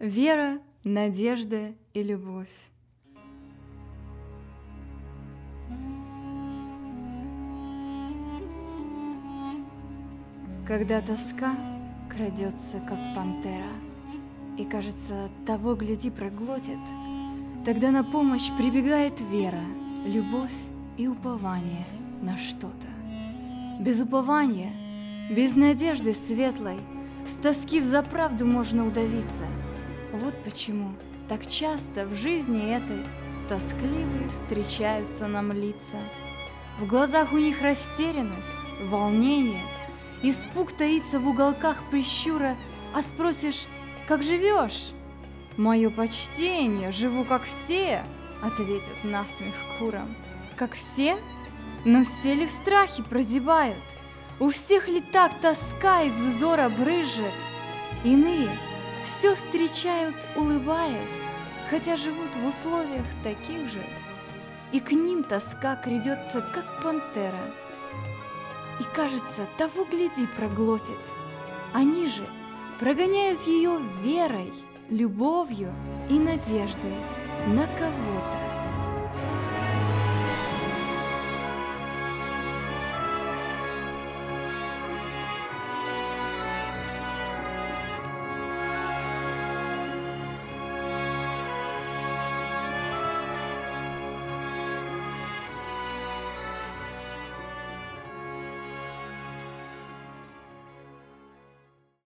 Вера, надежда и любовь. Когда тоска крадется, как пантера, И, кажется, того, гляди, проглотит, Тогда на помощь прибегает вера, Любовь и упование на что-то. Без упования, без надежды светлой, С тоски в заправду можно удавиться. Вот почему так часто в жизни этой Тоскливые встречаются нам лица. В глазах у них растерянность, волнение — Испуг таится в уголках прищура, а спросишь, как живешь? Мое почтение, живу как все, ответят насмех курам. Как все? Но все ли в страхе прозябают? У всех ли так тоска из взора брыжет? Иные все встречают, улыбаясь, хотя живут в условиях таких же. И к ним тоска крадется, как пантера, и, кажется, того гляди проглотит. Они же прогоняют ее верой, любовью и надеждой на кого-то.